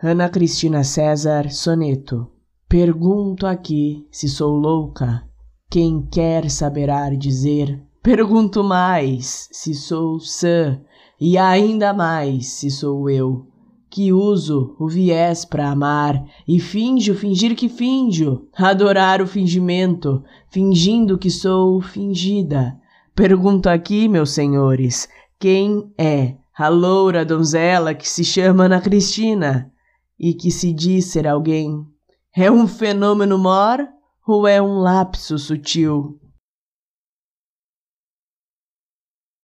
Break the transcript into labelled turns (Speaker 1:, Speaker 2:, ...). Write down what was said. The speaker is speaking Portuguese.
Speaker 1: Ana Cristina César Soneto Pergunto aqui se sou louca. Quem quer saberá dizer. Pergunto mais se sou sã e ainda mais se sou eu que uso o viés para amar e finjo fingir que finjo, adorar o fingimento, fingindo que sou fingida. Pergunto aqui, meus senhores, quem é a loura donzela que se chama Ana Cristina e que se diz ser alguém? É um fenômeno mor ou é um lapso sutil?